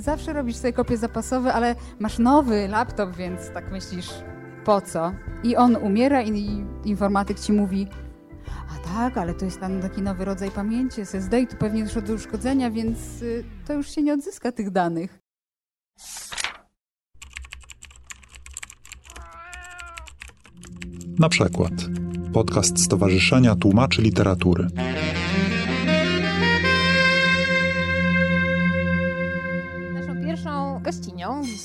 zawsze robisz sobie kopie zapasowe, ale masz nowy laptop, więc tak myślisz, po co? I on umiera i informatyk ci mówi, a tak, ale to jest tam taki nowy rodzaj pamięci SSD i tu pewnie doszło do uszkodzenia, więc y, to już się nie odzyska tych danych. Na przykład podcast Stowarzyszenia Tłumaczy Literatury.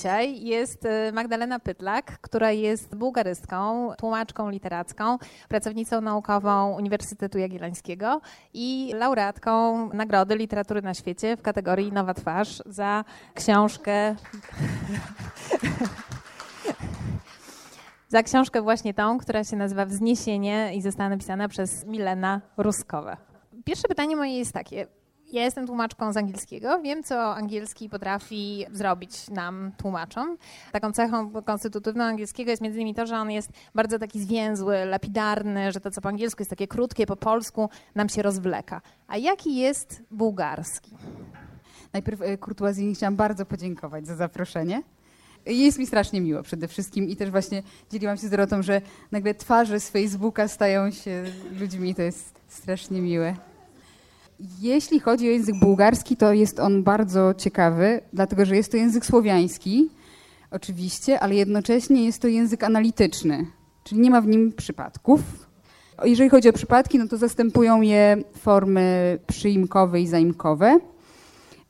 Dzisiaj jest y, Magdalena Pytlak, która jest bułgarystką, tłumaczką literacką, pracownicą naukową Uniwersytetu Jagiellońskiego i laureatką Nagrody Literatury na Świecie w kategorii Nowa Twarz za książkę za książkę właśnie tą, która się nazywa Wzniesienie i została napisana przez Milena Ruskowa. Pierwsze pytanie moje jest takie. Ja jestem tłumaczką z angielskiego. Wiem, co angielski potrafi zrobić nam, tłumaczom. Taką cechą konstytutywną angielskiego jest między innymi to, że on jest bardzo taki zwięzły, lapidarny, że to, co po angielsku jest takie krótkie, po polsku nam się rozwleka. A jaki jest bułgarski? Najpierw e, Kurtuazji chciałam bardzo podziękować za zaproszenie. Jest mi strasznie miło przede wszystkim i też właśnie dzieliłam się z Dorotą, że nagle twarze z Facebooka stają się ludźmi, to jest strasznie miłe. Jeśli chodzi o język bułgarski, to jest on bardzo ciekawy, dlatego że jest to język słowiański, oczywiście, ale jednocześnie jest to język analityczny, czyli nie ma w nim przypadków. Jeżeli chodzi o przypadki, no to zastępują je formy przyimkowe i zaimkowe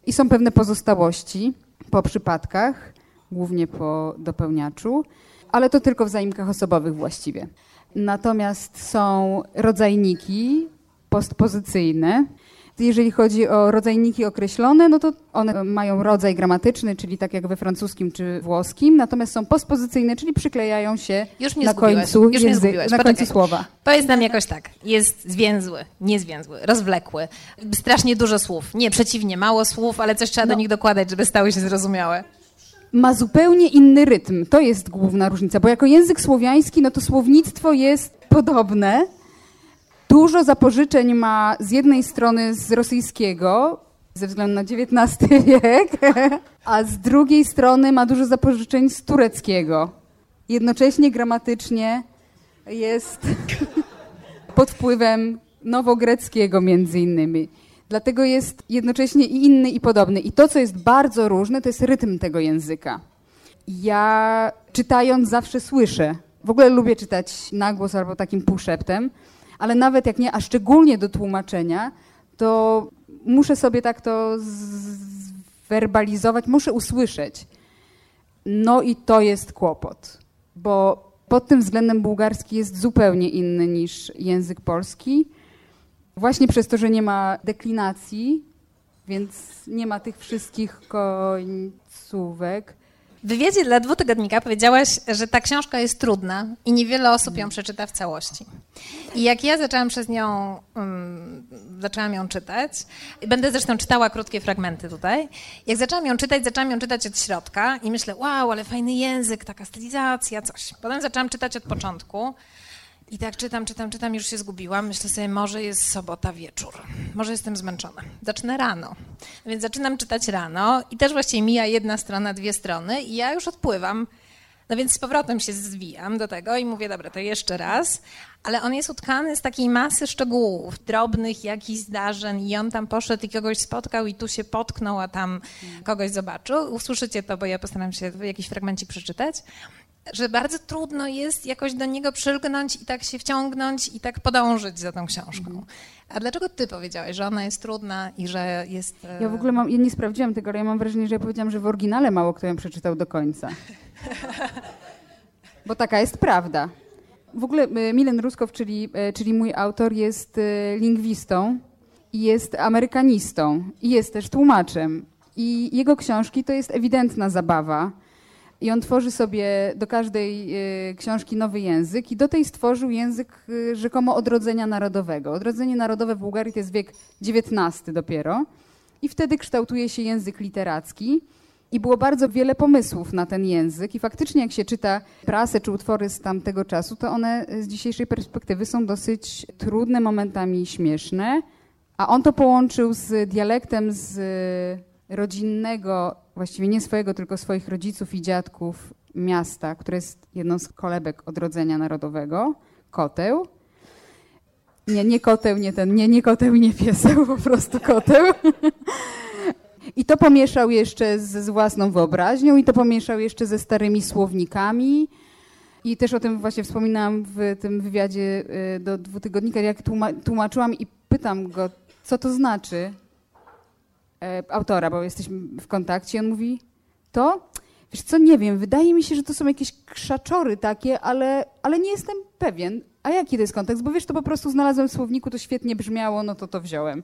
i są pewne pozostałości po przypadkach głównie po dopełniaczu, ale to tylko w zaimkach osobowych właściwie. Natomiast są rodzajniki postpozycyjne. Jeżeli chodzi o rodzajniki określone, no to one mają rodzaj gramatyczny, czyli tak jak we francuskim czy włoskim, natomiast są postpozycyjne, czyli przyklejają się na końcu, Już język, na końcu słowa. To jest nam jakoś tak. Jest zwięzły, niezwięzły, rozwlekły. Strasznie dużo słów. Nie, przeciwnie, mało słów, ale coś trzeba no. do nich dokładać, żeby stały się zrozumiałe ma zupełnie inny rytm. To jest główna różnica, bo jako język słowiański, no to słownictwo jest podobne. Dużo zapożyczeń ma z jednej strony z rosyjskiego, ze względu na XIX wiek, a z drugiej strony ma dużo zapożyczeń z tureckiego. Jednocześnie gramatycznie jest pod wpływem nowogreckiego między innymi. Dlatego jest jednocześnie i inny, i podobny. I to, co jest bardzo różne, to jest rytm tego języka. Ja czytając zawsze słyszę. W ogóle lubię czytać na głos albo takim półszeptem, ale nawet jak nie, a szczególnie do tłumaczenia, to muszę sobie tak to zwerbalizować, muszę usłyszeć. No i to jest kłopot, bo pod tym względem bułgarski jest zupełnie inny niż język polski. Właśnie przez to, że nie ma deklinacji, więc nie ma tych wszystkich końcówek. W wywiadzie dla dwutygodnika powiedziałaś, że ta książka jest trudna i niewiele osób ją przeczyta w całości. I jak ja zaczęłam przez nią, um, zaczęłam ją czytać, będę zresztą czytała krótkie fragmenty tutaj, jak zaczęłam ją czytać, zaczęłam ją czytać od środka i myślę, wow, ale fajny język, taka stylizacja, coś. Potem zaczęłam czytać od początku i tak czytam, czytam, czytam, już się zgubiłam. Myślę sobie, może jest sobota wieczór, może jestem zmęczona. Zacznę rano. Więc zaczynam czytać rano i też właściwie mija jedna strona, dwie strony i ja już odpływam. No więc z powrotem się zwijam do tego i mówię, dobra, to jeszcze raz. Ale on jest utkany z takiej masy szczegółów, drobnych jakichś zdarzeń i on tam poszedł i kogoś spotkał i tu się potknął, a tam kogoś zobaczył. Usłyszycie to, bo ja postaram się jakiś fragmencie przeczytać że bardzo trudno jest jakoś do niego przylgnąć i tak się wciągnąć i tak podążyć za tą książką. A dlaczego ty powiedziałeś, że ona jest trudna i że jest... Ja w ogóle mam, ja nie sprawdziłam tego, ale ja mam wrażenie, że ja powiedziałam, że w oryginale mało kto ją przeczytał do końca. Bo taka jest prawda. W ogóle e, Milen Ruskow, czyli, e, czyli mój autor, jest e, lingwistą i jest amerykanistą i jest też tłumaczem. I jego książki to jest ewidentna zabawa i on tworzy sobie do każdej y, książki nowy język i do tej stworzył język y, rzekomo odrodzenia narodowego. Odrodzenie narodowe w Bułgarii to jest wiek XIX dopiero i wtedy kształtuje się język literacki. I było bardzo wiele pomysłów na ten język, i faktycznie, jak się czyta prasę czy utwory z tamtego czasu, to one z dzisiejszej perspektywy są dosyć trudne, momentami śmieszne. A on to połączył z dialektem z rodzinnego właściwie nie swojego, tylko swoich rodziców i dziadków miasta, które jest jedną z kolebek odrodzenia narodowego, Koteł. Nie, nie koteł, nie ten, nie, nie koteł nie pieseł, po prostu koteł. I to pomieszał jeszcze z, z własną wyobraźnią, i to pomieszał jeszcze ze starymi słownikami. I też o tym właśnie wspominałam w tym wywiadzie y, do dwutygodnika, jak tłumaczyłam i pytam go, co to znaczy autora, bo jesteśmy w kontakcie. On mówi, to? Wiesz co, nie wiem, wydaje mi się, że to są jakieś krzaczory takie, ale, ale nie jestem pewien. A jaki to jest kontekst? Bo wiesz, to po prostu znalazłem w słowniku, to świetnie brzmiało, no to to wziąłem.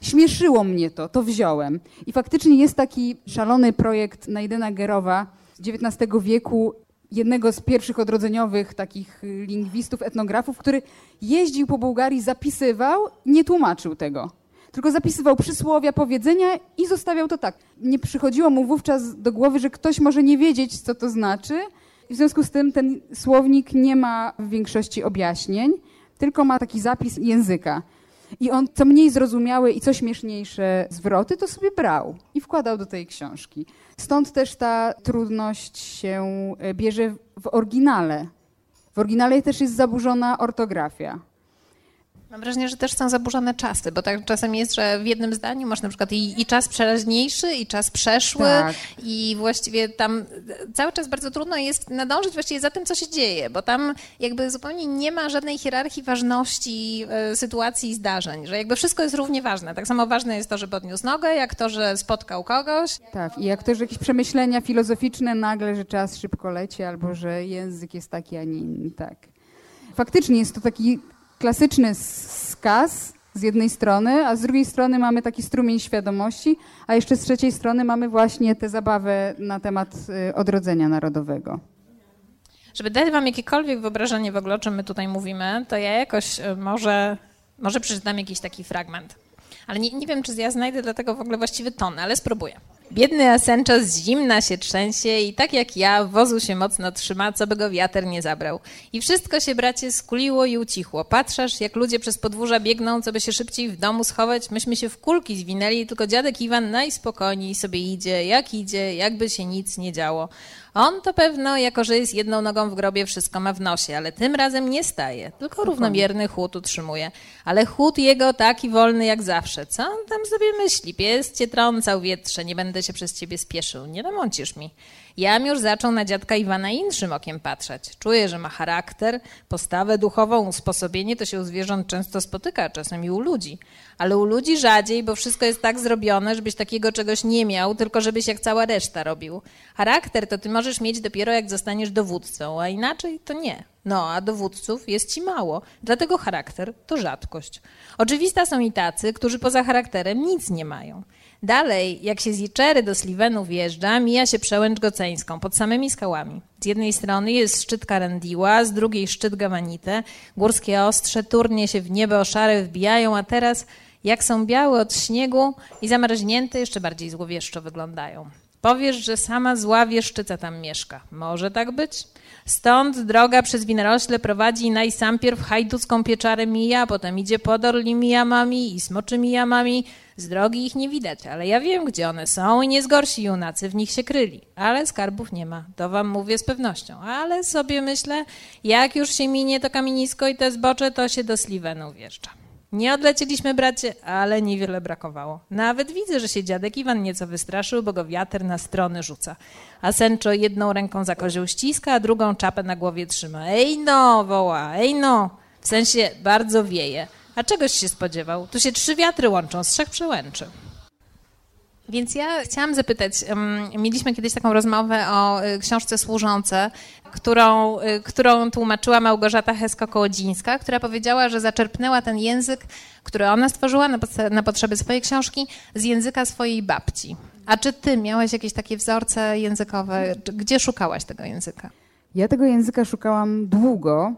Śmieszyło mnie to, to wziąłem. I faktycznie jest taki szalony projekt Najdena Gerowa z XIX wieku, jednego z pierwszych odrodzeniowych takich lingwistów, etnografów, który jeździł po Bułgarii, zapisywał, nie tłumaczył tego. Tylko zapisywał przysłowia, powiedzenia i zostawiał to tak. Nie przychodziło mu wówczas do głowy, że ktoś może nie wiedzieć, co to znaczy. W związku z tym ten słownik nie ma w większości objaśnień, tylko ma taki zapis języka. I on co mniej zrozumiałe i co śmieszniejsze zwroty, to sobie brał i wkładał do tej książki. Stąd też ta trudność się e, bierze w oryginale. W oryginale też jest zaburzona ortografia. Mam wrażenie, że też są zaburzone czasy, bo tak czasem jest, że w jednym zdaniu masz na przykład i, i czas przeraźniejszy, i czas przeszły, tak. i właściwie tam cały czas bardzo trudno jest nadążyć właściwie za tym, co się dzieje, bo tam jakby zupełnie nie ma żadnej hierarchii ważności y, sytuacji i zdarzeń, że jakby wszystko jest równie ważne. Tak samo ważne jest to, że podniósł nogę, jak to, że spotkał kogoś. Tak, i jak to, że jakieś przemyślenia filozoficzne nagle, że czas szybko leci, albo że język jest taki, a nie inny, tak. Faktycznie jest to taki klasyczny skaz z jednej strony, a z drugiej strony mamy taki strumień świadomości, a jeszcze z trzeciej strony mamy właśnie tę zabawę na temat y, odrodzenia narodowego. Żeby dać wam jakiekolwiek wyobrażenie w ogóle, o czym my tutaj mówimy, to ja jakoś y, może, może przeczytam jakiś taki fragment. Ale nie, nie wiem, czy ja znajdę dla tego w ogóle właściwy ton, ale spróbuję. Biedny Asencho z zimna się trzęsie i tak jak ja, wozu się mocno trzyma, co by go wiatr nie zabrał. I wszystko się, bracie, skuliło i ucichło. Patrzasz, jak ludzie przez podwórza biegną, co by się szybciej w domu schować. Myśmy się w kulki zwinęli, tylko dziadek Iwan najspokojniej sobie idzie, jak idzie, jakby się nic nie działo. On to pewno, jako że jest jedną nogą w grobie, wszystko ma w nosie, ale tym razem nie staje, tylko równomierny chłód utrzymuje. Ale chłód jego taki wolny jak zawsze. Co on tam sobie myśli? Pies cię trącał wietrze, nie będę się przez ciebie spieszył, nie namącisz mi. Jam już zaczął na dziadka Iwana inszym okiem patrzeć. Czuję, że ma charakter, postawę duchową, usposobienie to się u zwierząt często spotyka, czasem i u ludzi. Ale u ludzi rzadziej, bo wszystko jest tak zrobione, żebyś takiego czegoś nie miał, tylko żebyś jak cała reszta robił. Charakter to ty możesz mieć dopiero jak zostaniesz dowódcą, a inaczej to nie. No, a dowódców jest ci mało, dlatego charakter to rzadkość. Oczywista są i tacy, którzy poza charakterem nic nie mają. Dalej, jak się z Jiczery do Slivenu wjeżdża, mija się przełęcz goceńską pod samymi skałami. Z jednej strony jest szczyt Karendiła, z drugiej szczyt Gawanite. Górskie ostrze turnie się w niebo szare wbijają, a teraz, jak są białe od śniegu i zamarznięte, jeszcze bardziej złowieszczo wyglądają. Powiesz, że sama zła wieszczyca tam mieszka. Może tak być? Stąd droga przez winorośle prowadzi najsampierw hajducką pieczarę mija, potem idzie podor limijamami i smoczymi jamami. Z drogi ich nie widać, ale ja wiem, gdzie one są i nie zgorsi junacy w nich się kryli. Ale skarbów nie ma, to wam mówię z pewnością. Ale sobie myślę, jak już się minie to kamienisko i te zbocze, to się do Slivenu wjeżdża. Nie odlecieliśmy, bracie, ale niewiele brakowało. Nawet widzę, że się dziadek Iwan nieco wystraszył, bo go wiatr na strony rzuca. A Sencho jedną ręką za kozioł ściska, a drugą czapę na głowie trzyma. Ej no, woła, ej no. W sensie bardzo wieje. A czegoś się spodziewał? Tu się trzy wiatry łączą, z trzech przełęczy. Więc ja chciałam zapytać, mieliśmy kiedyś taką rozmowę o y, książce Służące, którą, y, którą tłumaczyła Małgorzata Hesko-Kołodzińska, która powiedziała, że zaczerpnęła ten język, który ona stworzyła na, na potrzeby swojej książki, z języka swojej babci. A czy ty miałeś jakieś takie wzorce językowe? Gdzie szukałaś tego języka? Ja tego języka szukałam długo,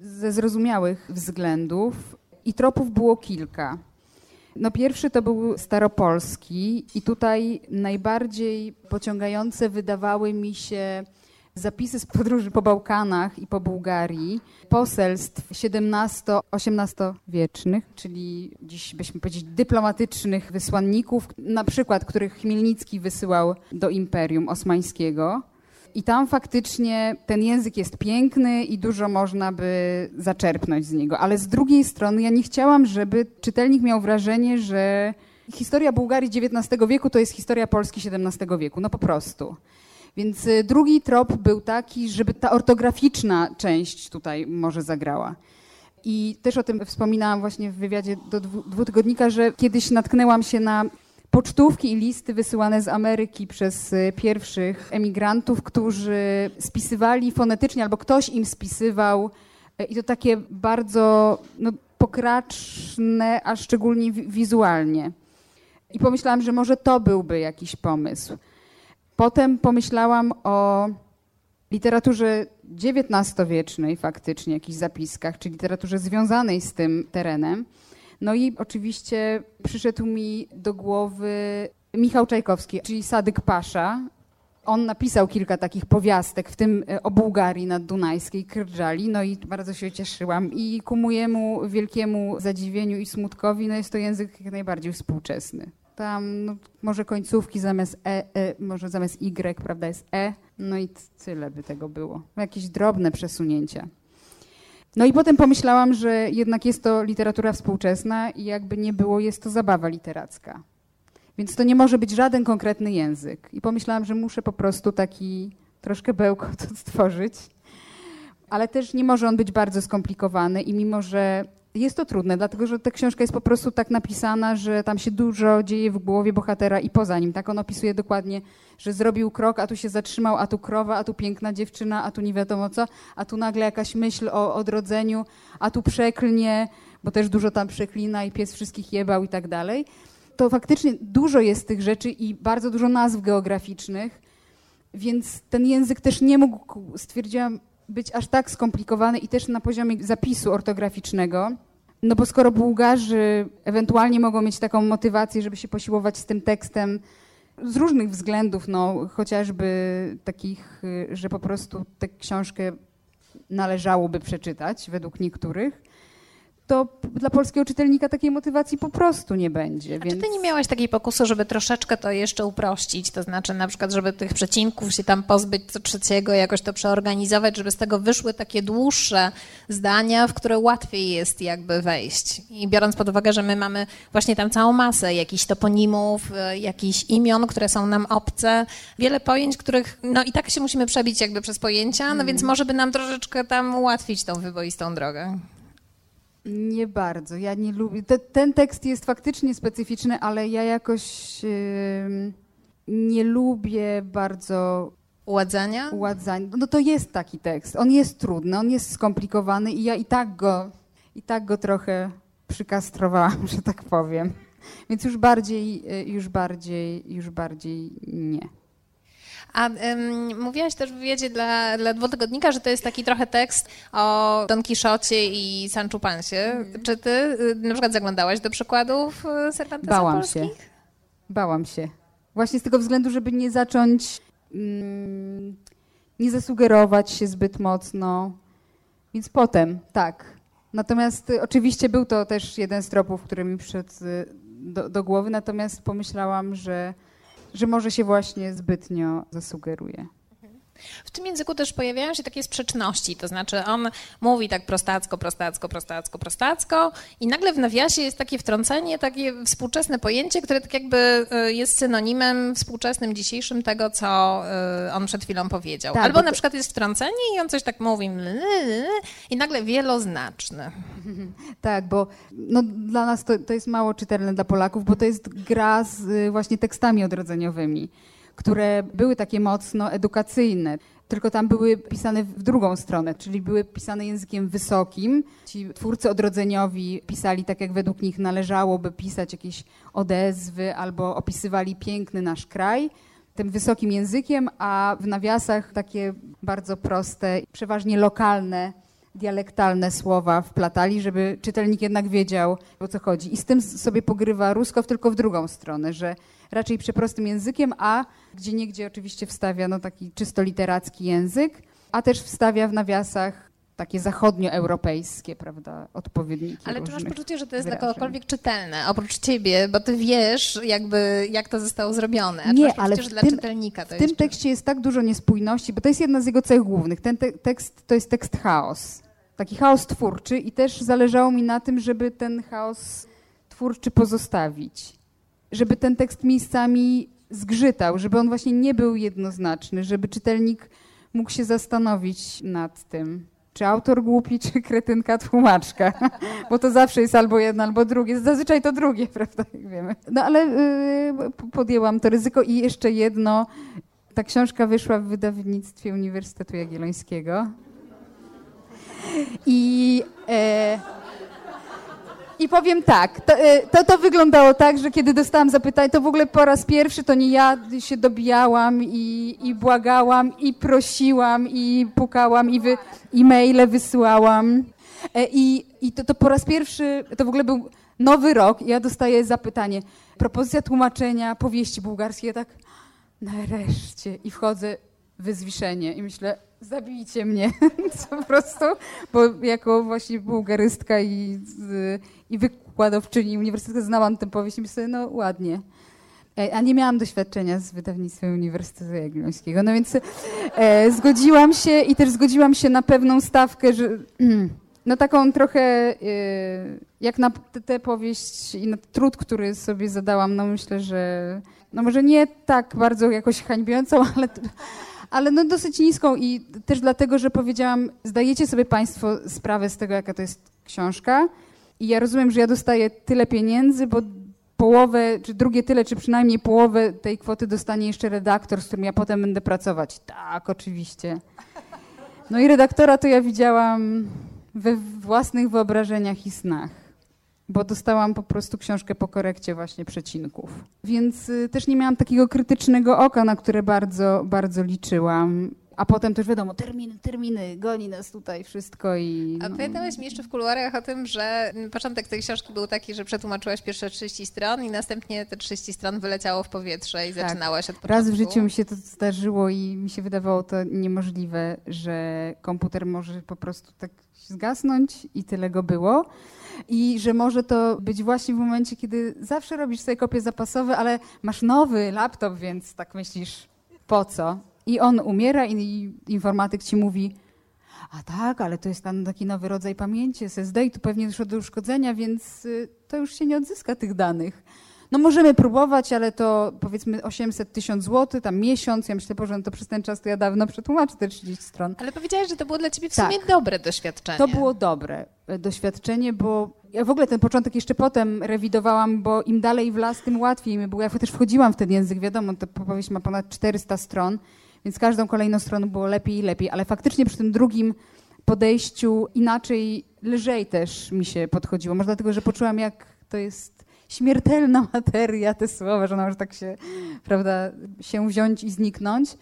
ze zrozumiałych względów i tropów było kilka. No pierwszy to był staropolski i tutaj najbardziej pociągające wydawały mi się zapisy z podróży po Bałkanach i po Bułgarii, poselstw XVII-XVIII wiecznych, czyli dziś byśmy powiedzieć dyplomatycznych wysłanników, na przykład których Chmielnicki wysyłał do Imperium Osmańskiego. I tam faktycznie ten język jest piękny i dużo można by zaczerpnąć z niego. Ale z drugiej strony ja nie chciałam, żeby czytelnik miał wrażenie, że historia Bułgarii XIX wieku to jest historia Polski XVII wieku. No po prostu. Więc y, drugi trop był taki, żeby ta ortograficzna część tutaj może zagrała. I też o tym wspominałam właśnie w wywiadzie do dwutygodnika, że kiedyś natknęłam się na pocztówki i listy wysyłane z Ameryki przez y, pierwszych emigrantów, którzy spisywali fonetycznie albo ktoś im spisywał y, i to takie bardzo no, pokraczne, a szczególnie wizualnie. I pomyślałam, że może to byłby jakiś pomysł. Potem pomyślałam o literaturze XIX-wiecznej faktycznie, jakichś zapiskach, czy literaturze związanej z tym terenem. No i oczywiście przyszedł mi do głowy Michał Czajkowski, czyli Sadyk Pasza. On napisał kilka takich powiastek, w tym e, o Bułgarii naddunajskiej, Krdżali, no i bardzo się cieszyłam. I ku mojemu wielkiemu zadziwieniu i smutkowi, no jest to język jak najbardziej współczesny tam no, może końcówki zamiast e, e, może zamiast Y, prawda, jest E, no i tyle by tego było. Jakieś drobne przesunięcia. No i potem pomyślałam, że jednak jest to literatura współczesna i jakby nie było, jest to zabawa literacka. Więc to nie może być żaden konkretny język. I pomyślałam, że muszę po prostu taki troszkę bełkot stworzyć. Ale też nie może on być bardzo skomplikowany i mimo, że jest to trudne, dlatego że ta książka jest po prostu tak napisana, że tam się dużo dzieje w głowie bohatera i poza nim. Tak on opisuje dokładnie, że zrobił krok, a tu się zatrzymał, a tu krowa, a tu piękna dziewczyna, a tu nie wiadomo co, a tu nagle jakaś myśl o odrodzeniu, a tu przeklnie, bo też dużo tam przeklina i pies wszystkich jebał i tak dalej. To faktycznie dużo jest tych rzeczy i bardzo dużo nazw geograficznych, więc ten język też nie mógł, stwierdziłam, być aż tak skomplikowany i też na poziomie zapisu ortograficznego. No bo skoro Bułgarzy ewentualnie mogą mieć taką motywację, żeby się posiłować z tym tekstem z różnych względów, no chociażby takich, że po prostu tę książkę należałoby przeczytać według niektórych, to dla polskiego czytelnika takiej motywacji po prostu nie będzie. Więc... czy ty nie miałaś takiej pokusy, żeby troszeczkę to jeszcze uprościć? To znaczy na przykład, żeby tych przecinków się tam pozbyć co trzeciego, jakoś to przeorganizować, żeby z tego wyszły takie dłuższe zdania, w które łatwiej jest jakby wejść. I biorąc pod uwagę, że my mamy właśnie tam całą masę jakichś toponimów, e, jakichś imion, które są nam obce, wiele pojęć, których no i tak się musimy przebić jakby przez pojęcia, no mm. więc może by nam troszeczkę tam ułatwić tą wyboistą drogę. Nie bardzo. Ja nie lubię. Te, ten tekst jest faktycznie specyficzny, ale ja jakoś yy, nie lubię bardzo. Uładzania? Uładzania. No to jest taki tekst. On jest trudny, on jest skomplikowany i ja i tak go, i tak go trochę przykastrowałam, że tak powiem. Więc już bardziej, y, już bardziej, już bardziej nie. A um, mówiłaś też w wywiadzie dla, dla dwutygodnika, że to jest taki trochę tekst o Don Quixocie i Sancho Pansie. Mm. Czy ty y, na przykład zaglądałaś do przykładów y, Cervantesa Bałam polskich? się. Bałam się. Właśnie z tego względu, żeby nie zacząć, mm, nie zasugerować się zbyt mocno. Więc potem, tak. Natomiast y, oczywiście był to też jeden z tropów, który mi przyszedł do, do głowy, natomiast pomyślałam, że że może się właśnie zbytnio zasugeruje. W tym języku też pojawiają się takie sprzeczności, to znaczy on mówi tak prostacko, prostacko, prostacko, prostacko i nagle w nawiasie jest takie wtrącenie, takie współczesne pojęcie, które tak jakby e, jest synonimem współczesnym, dzisiejszym tego, co e, on przed chwilą powiedział. Tak, Albo na przykład jest wtrącenie i on coś tak mówi i nagle wieloznaczne. Tak, bo no, dla nas to, to jest mało czytelne dla Polaków, bo to jest gra z y, właśnie tekstami odrodzeniowymi które były takie mocno edukacyjne. Tylko tam były pisane w drugą stronę, czyli były pisane językiem wysokim. Ci twórcy odrodzeniowi pisali tak, jak według nich należałoby pisać jakieś odezwy albo opisywali piękny nasz kraj tym wysokim językiem, a w nawiasach takie bardzo proste, przeważnie lokalne dialektalne słowa wplatali, żeby czytelnik jednak wiedział, o co chodzi. I z tym sobie pogrywa Ruskow tylko w drugą stronę, że raczej przeprostym językiem, a gdzie niegdzie oczywiście wstawia no, taki czysto literacki język, a też wstawia w nawiasach takie zachodnioeuropejskie, prawda, odpowiedniki. Ale czy masz poczucie, że to jest wyrażeń. dla kogokolwiek czytelne, oprócz ciebie, bo ty wiesz, jakby, jak to zostało zrobione. A Nie, ale w że dla tym- czytelnika to W jest. tym tekście jest tak dużo niespójności, bo to jest jedna z jego cech głównych. Ten te tekst to jest tekst chaos. Taki chaos twórczy i też zależało mi na tym, żeby ten chaos twórczy pozostawić. Żeby ten tekst miejscami zgrzytał, żeby on właśnie nie był jednoznaczny, żeby czytelnik mógł się zastanowić nad tym, czy autor głupi, czy kretynka tłumaczka. Bo to zawsze jest albo jedno, albo drugie. Zazwyczaj to drugie, prawda, jak wiemy. No ale y, p- podjęłam to ryzyko i jeszcze jedno. Ta książka wyszła w wydawnictwie Uniwersytetu Jagiellońskiego. I, e, I powiem tak, to, e, to, to wyglądało tak, że kiedy dostałam zapytanie, to w ogóle po raz pierwszy to nie ja się dobijałam i, i błagałam i prosiłam i pukałam i wy, e-maile wysyłałam. E, I, i to, to po raz pierwszy, to w ogóle był nowy rok ja dostaję zapytanie, propozycja tłumaczenia powieści bułgarskiej, ja tak nareszcie i wchodzę wyzwiszenie i myślę, zabijcie mnie po prostu, bo jako właśnie bułgarystka i, i wykładowczyni uniwersytetu znałam tę powieść i myślę, no ładnie. A nie miałam doświadczenia z wydawnictwem Uniwersytetu Jagiellońskiego, no więc e, zgodziłam się i też zgodziłam się na pewną stawkę, że no taką trochę e, jak na tę powieść i na trud, który sobie zadałam, no myślę, że no może nie tak bardzo jakoś hańbiącą, ale, ale no dosyć niską i też dlatego, że powiedziałam, zdajecie sobie Państwo sprawę z tego, jaka to jest książka i ja rozumiem, że ja dostaję tyle pieniędzy, bo połowę, czy drugie tyle, czy przynajmniej połowę tej kwoty dostanie jeszcze redaktor, z którym ja potem będę pracować. Tak, oczywiście. No i redaktora to ja widziałam we własnych wyobrażeniach i snach, bo dostałam po prostu książkę po korekcie właśnie przecinków. Więc y, też nie miałam takiego krytycznego oka, na które bardzo, bardzo liczyłam. A potem też wiadomo, terminy, terminy, goni nas tutaj wszystko i... A no. pamiętałeś mi jeszcze w kuluarach o tym, że początek tej książki był taki, że przetłumaczyłaś pierwsze 30 stron i następnie te 30 stron wyleciało w powietrze i Tak. zaczynałaś od początku. Raz w życiu mi się to zdarzyło i mi się wydawało to niemożliwe, że komputer może po prostu tak zgasnąć i tyle go było. I że może to być właśnie w momencie, kiedy zawsze robisz sobie kopie zapasowe, ale masz nowy laptop, więc tak myślisz, po co? I on umiera i informatyk ci mówi, a tak, ale to jest tam taki nowy rodzaj pamięci SSD i tu pewnie doszło do uszkodzenia, więc y, to już się nie odzyska tych danych. No możemy próbować, ale to powiedzmy 800 tysiąc złotych, tam miesiąc. Ja myślę, Boże, no to przez ten czas to ja dawno przetłumaczę te 30 stron. Ale powiedziałaś, że to było dla ciebie w Tak. sumie dobre doświadczenie. To było dobre e, doświadczenie, bo ja w ogóle ten początek jeszcze potem rewidowałam, bo im dalej w las, tym łatwiej mi było. Ja też wchodziłam w ten język, wiadomo, ta powieść ma ponad 400 stron, więc każdą kolejną stroną było lepiej i lepiej, ale faktycznie przy tym drugim podejściu inaczej, lżej też mi się podchodziło. Może dlatego, że poczułam, jak to jest śmiertelna materia, te słowa, że ona może tak się, prawda, się wziąć i zniknąć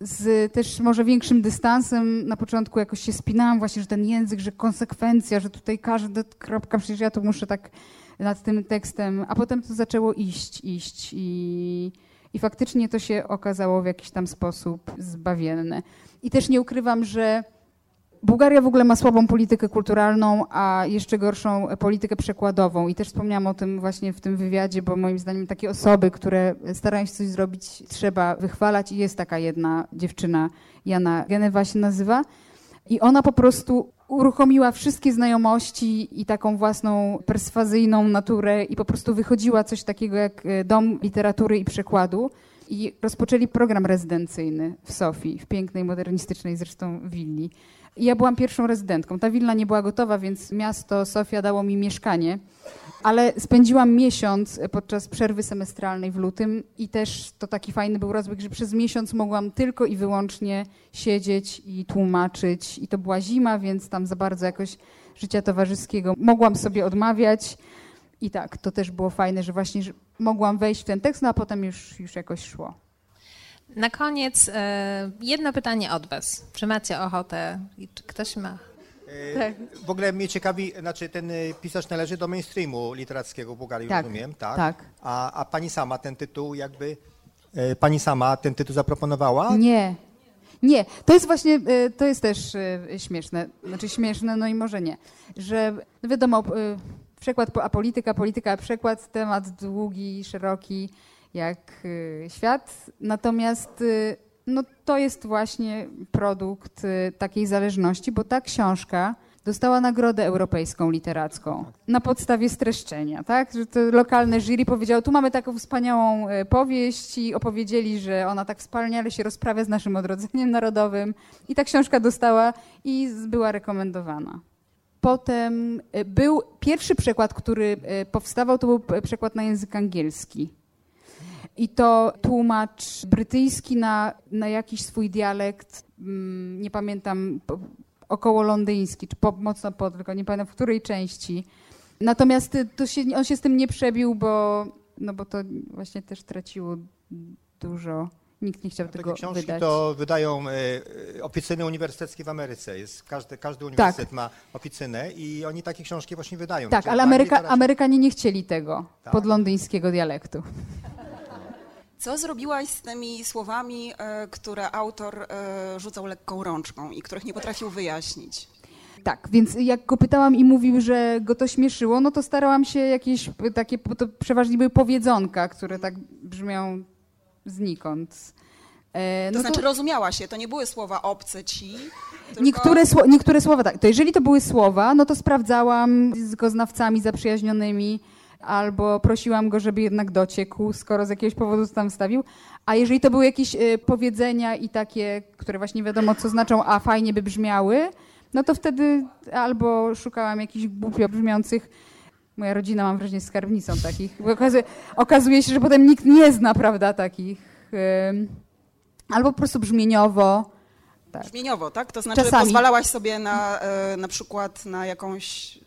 z też może większym dystansem. Na początku jakoś się spinałam właśnie, że ten język, że konsekwencja, że tutaj każda kropka, przecież ja tu muszę tak nad tym tekstem, a potem to zaczęło iść, iść i, i faktycznie to się okazało w jakiś tam sposób zbawienne. I też nie ukrywam, że Bułgaria w ogóle ma słabą politykę kulturalną, a jeszcze gorszą politykę przekładową. I też wspomniałam o tym właśnie w tym wywiadzie, bo moim zdaniem takie osoby, które starają się coś zrobić, trzeba wychwalać. I jest taka jedna dziewczyna, Jana Genewa się nazywa. I ona po prostu uruchomiła wszystkie znajomości i taką własną perswazyjną naturę i po prostu wychodziła coś takiego jak e, Dom Literatury i Przekładu. I rozpoczęli program rezydencyjny w Sofii, w pięknej, modernistycznej zresztą willi. Ja byłam pierwszą rezydentką. Ta willa nie była gotowa, więc miasto Sofia dało mi mieszkanie, ale spędziłam miesiąc podczas przerwy semestralnej w lutym i też to taki fajny był rozbieg, że przez miesiąc mogłam tylko i wyłącznie siedzieć i tłumaczyć. I to była zima, więc tam za bardzo jakoś życia towarzyskiego mogłam sobie odmawiać. I tak, to też było fajne, że właśnie że mogłam wejść w ten tekst, no a potem już, już jakoś szło. Na koniec e, jedno pytanie od was. Czy macie ochotę? i Czy ktoś ma? E, Tak. W ogóle mnie ciekawi, znaczy ten y, pisarz należy do mainstreamu literackiego w Bułgarii, Tak, rozumiem, tak? tak. A, a pani sama ten tytuł jakby, e, pani sama ten tytuł zaproponowała? Nie. Nie, to jest właśnie, to jest też śmieszne, znaczy śmieszne, no i może nie, że no wiadomo, przekład, a polityka, polityka, a przekład, temat długi, szeroki, jak y, świat, natomiast y, no to jest właśnie produkt y, takiej zależności, bo ta książka dostała Nagrodę Europejską Literacką na podstawie streszczenia, tak? Że to lokalne jury powiedziało, tu mamy taką wspaniałą powieść i opowiedzieli, że ona tak wspaniale się rozprawia z naszym odrodzeniem narodowym i ta książka dostała i była rekomendowana. Potem był pierwszy przekład, który powstawał, to był przekład na język angielski. I to tłumacz brytyjski na, na jakiś swój dialekt, mm, nie pamiętam, około londyński, czy po, mocno po, tylko nie pamiętam w której części. Natomiast to się, on się z tym nie przebił, bo, no bo to właśnie też traciło dużo. Nikt nie chciał Takie tego książki wydać. to wydają e, e, oficyny uniwersyteckie w Ameryce. Jest, każdy, każdy uniwersytet ma oficynę i oni takie książki właśnie wydają. Tak, ale Ameryka, Amerykanie nie chcieli tego Tak. podlondyńskiego dialektu. Co zrobiłaś z tymi słowami, e, które autor e, rzucał lekką rączką i których nie potrafił wyjaśnić? Tak, więc jak go pytałam i mówił, że go to śmieszyło, no to starałam się jakieś takie, bo to przeważnie były powiedzonka, które tak brzmią znikąd. E, To no znaczy rozumiała się, to nie były słowa obce ci, tylko... Niektóre, sło- niektóre słowa tak. To jeżeli to były słowa, no to sprawdzałam z goznawcami zaprzyjaźnionymi albo prosiłam go, żeby jednak dociekł, skoro z jakiegoś powodu tam wstawił. A jeżeli to były jakieś e, powiedzenia i takie, które właśnie wiadomo co znaczą, a fajnie by brzmiały, no to wtedy albo szukałam jakichś głupio brzmiących Moja rodzina, mam wrażenie, skarbnicą takich. Okazuje, okazuje się, że potem nikt nie zna, prawda, takich. albo po prostu brzmieniowo. Tak. Brzmieniowo, tak? To znaczy Czasami. pozwalałaś sobie na, e, na przykład na jakąś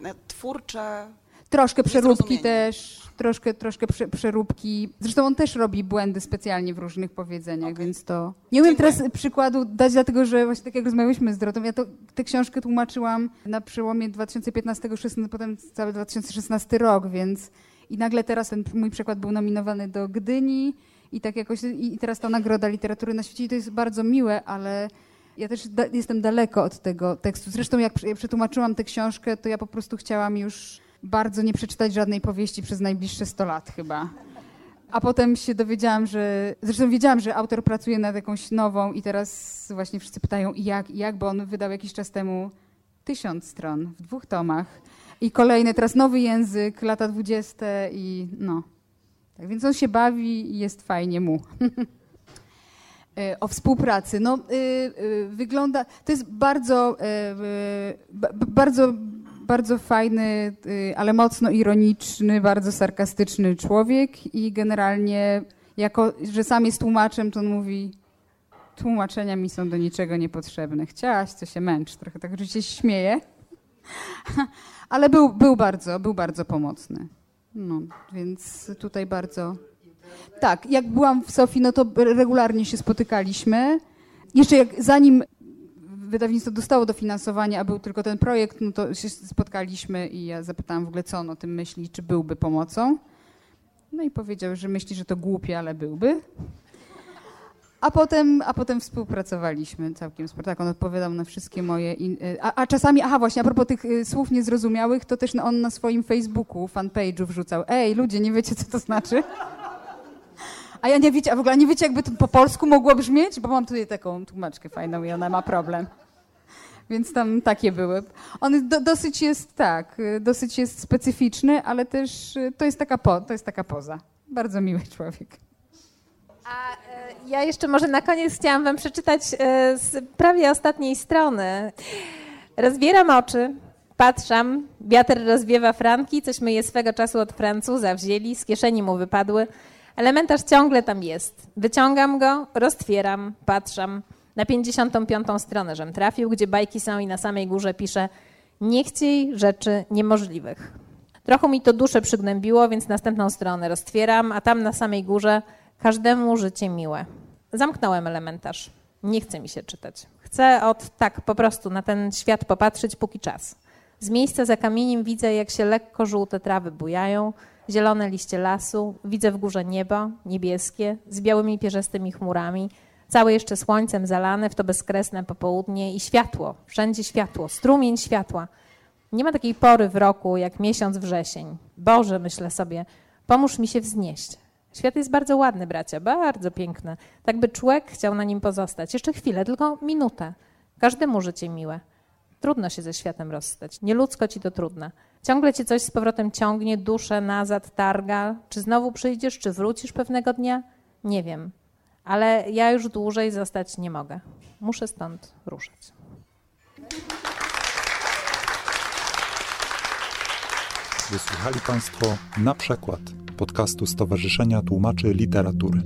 na twórcze... Troszkę przeróbki też, troszkę, troszkę prze, przeróbki. Zresztą on też robi błędy specjalnie w różnych powiedzeniach, Okej. więc to... Nie umiem Dziękuję. teraz przykładu dać, dlatego że właśnie tak jak rozmawialiśmy z Dorotą, ja to, tę książkę tłumaczyłam na przełomie 2015-16, potem cały 2016 rok, więc i nagle teraz ten mój przykład był nominowany do Gdyni i tak jakoś, i teraz ta nagroda literatury na świecie i to jest bardzo miłe, ale ja też da, jestem daleko od tego tekstu. Zresztą jak przetłumaczyłam tę książkę, to ja po prostu chciałam już bardzo nie przeczytać żadnej powieści przez najbliższe 100 lat chyba. A potem się dowiedziałam, że. Zresztą wiedziałam, że autor pracuje nad jakąś nową i teraz właśnie wszyscy pytają, jak, jak, bo on wydał jakiś czas temu tysiąc stron w dwóch tomach. I kolejny, teraz nowy język, lata dwudzieste i no. Tak więc on się bawi i jest fajnie mu. E, O współpracy. No, y, y, wygląda. To jest bardzo, ba- ba- bardzo, bardzo fajny, y, ale mocno ironiczny, bardzo sarkastyczny człowiek i generalnie, jako że sam jest tłumaczem, to on mówi. Tłumaczenia mi są do niczego niepotrzebne. Chciałaś, to się męcz. Trochę tak, że się śmieje. Ale był, był bardzo, był bardzo pomocny. No, więc tutaj bardzo. Tak, jak byłam w Sofii, no to regularnie się spotykaliśmy. Jeszcze jak, zanim wydawnictwo dostało dofinansowanie, a był tylko ten projekt, no to się spotkaliśmy i ja zapytałam w ogóle, co on o tym myśli, czy byłby pomocą. No i powiedział, że myśli, że to głupie, ale byłby. A potem, a potem współpracowaliśmy całkiem sporo. Tak, on odpowiadał na wszystkie moje. In... A, a czasami, aha, właśnie, a propos tych y, słów niezrozumiałych, to też on na swoim Facebooku, fanpage'u wrzucał: Ej, ludzie, nie wiecie, co to znaczy? A ja nie wiecie, a w ogóle nie wiecie, jakby to po polsku mogło brzmieć? Bo mam tutaj taką tłumaczkę fajną i ona ma problem. Więc tam takie były. On do, dosyć jest tak, dosyć jest specyficzny, ale też y, to jest taka, po, to jest taka poza. Bardzo miły człowiek. A e, ja jeszcze może na koniec chciałam wam przeczytać e, z prawie ostatniej strony. Rozbieram oczy, patrzam, wiatr rozwiewa franki, cośmy je swego czasu od Francuza wzięli, z kieszeni mu wypadły. Elementarz ciągle tam jest. Wyciągam go, roztwieram, patrzam. Na 55. stronę, żem trafił, gdzie bajki są i na samej górze pisze nie chciej rzeczy niemożliwych. Trochę mi to duszę przygnębiło, więc następną stronę roztwieram, a tam na samej górze każdemu życie miłe. Zamknąłem elementarz. Nie chce mi się czytać. Chcę od tak po prostu na ten świat popatrzeć póki czas. Z miejsca za kamieniem widzę, jak się lekko żółte trawy bujają, zielone liście lasu, widzę w górze niebo, niebieskie, z białymi pierzestymi chmurami, całe jeszcze słońcem zalane w to bezkresne popołudnie i światło, wszędzie światło, strumień światła. Nie ma takiej pory w roku jak miesiąc wrzesień. Boże, myślę sobie, pomóż mi się wznieść. Świat jest bardzo ładny, bracia, bardzo piękny. Tak by człowiek chciał na nim pozostać. Jeszcze chwilę, tylko minutę. Każdemu życie miłe. Trudno się ze światem rozstać. Nieludzko ci to trudne. Ciągle cię coś z powrotem ciągnie, duszę nazad, targa. Czy znowu przyjdziesz, czy wrócisz pewnego dnia? Nie wiem. Ale ja już dłużej zostać nie mogę. Muszę stąd ruszać. Wysłuchali Państwo na przykład podcastu Stowarzyszenia Tłumaczy Literatury.